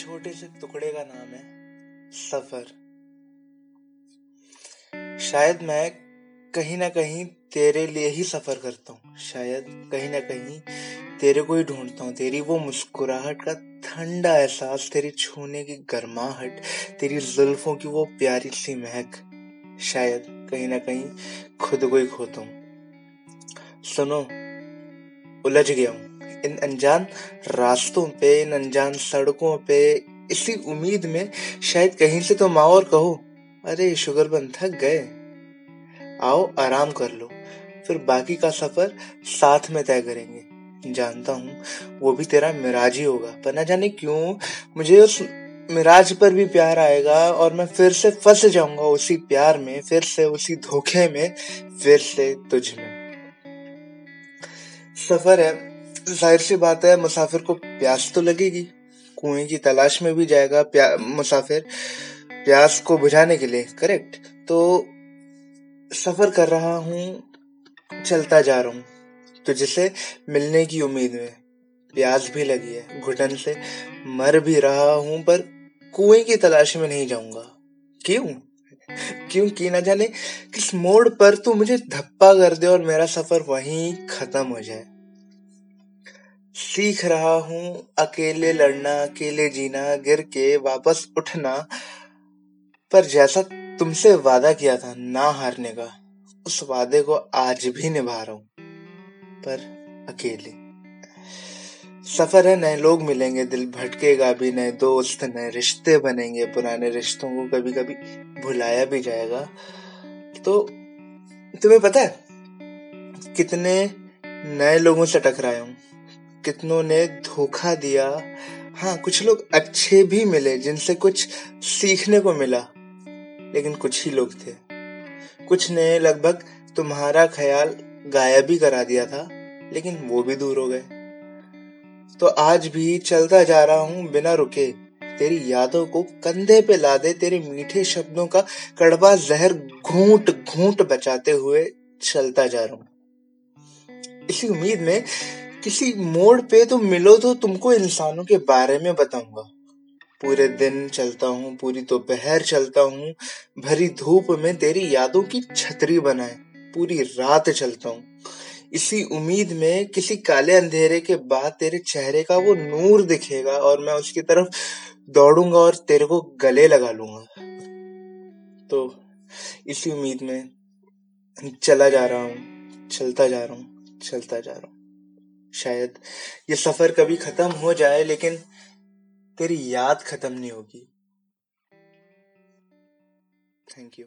छोटे से टुकड़े का नाम है सफ़र। शायद मैं कहीं ना कहीं तेरे लिए ही सफ़र करता हूँ। शायद कहीं ना कहीं तेरे को ही ढूंढता हूँ। तेरी वो मुस्कुराहट का ठंडा एहसास, तेरी छूने की गर्माहट, तेरी जुल्फों की वो प्यारी सी महक। शायद कहीं ना कहीं खुद को ही खोता हूँ। सुनो, उलझ गया हूँ। इन अनजान रास्तों पे, इन अनजान सड़कों पे, इसी उम्मीद में शायद कहीं से तो माओ और कहो, अरे शुगर बन थक गए। आओ, आराम कर लो। फिर बाकी का सफ़र साथ में तय करेंगे। जानता हूँ, वो भी तेरा मिराज ही होगा। पर न जाने क्यों, मुझे उस मिराज पर भी प्यार आएगा और मैं फिर से फंस जाऊँगा उसी प्यार में, फिर से उसी धोखे में, फिर से तुझ में। सफ़र है। ज़ाहिर सी बात है, मुसाफिर को प्यास तो लगेगी। कुएँ की तलाश में भी जाएगा मुसाफिर प्यास को बुझाने के लिए करेक्ट तो सफ़र कर रहा हूँ, चलता जा रहा हूँ। तो जिसे मिलने की उम्मीद में प्यास भी लगी है, घुटन से मर भी रहा हूँ, पर कुएँ की तलाश में नहीं जाऊँगा। क्यों? क्योंकि ना जाने, किस मोड़ पर तू मुझे धप्पा कर दे और मेरा सफ़र वहीं खत्म हो जाए। सीख रहा हूँ, अकेले लड़ना, अकेले जीना, गिर के वापस उठना। पर जैसा तुमसे वादा किया था ना हारने का, उस वादे को आज भी निभा रहा हूँ, पर अकेले। सफ़र है, नए लोग मिलेंगे, दिल भटकेगा भी, नए दोस्त, नए रिश्ते बनेंगे, पुराने रिश्तों को कभी कभी भुलाया भी जाएगा। तो तुम्हें पता है, कितने नए लोगों से टकराया हूँ। कितनों ने धोखा दिया। हाँ कुछ लोग अच्छे भी मिले, जिनसे कुछ सीखने को मिला, लेकिन कुछ ही लोग थे। कुछ ने लगभग तुम्हारा ख्याल गायब भी करा दिया था, लेकिन वो भी दूर हो गए। तो आज भी चलता जा रहा हूँ बिना रुके। तेरी यादों को कंधे पे ला दे तेरे मीठे शब्दों का कड़वा जहर घूंट घूंट बचाते हुए चलता जा रहा हूँ। इसी उम्मीद में किसी मोड़ पे तो मिलो तो तुमको इंसानों के बारे में बताऊँगा। पूरे दिन चलता हूँ, पूरी दोपहर तो चलता हूँ, भरी धूप में तेरी यादों की छतरी बनाए, पूरी रात चलता हूँ। इसी उम्मीद में किसी काले अंधेरे के बाद तेरे चेहरे का वो नूर दिखेगा और मैं उसकी तरफ़ दौड़ूँगा और तेरे को गले लगा लूँगा। तो इसी उम्मीद में चला जा रहा हूँ, चलता जा रहा हूँ, चलता जा रहा हूँ। शायद ये सफ़र कभी खत्म हो जाए, लेकिन तेरी याद खत्म नहीं होगी। Thank you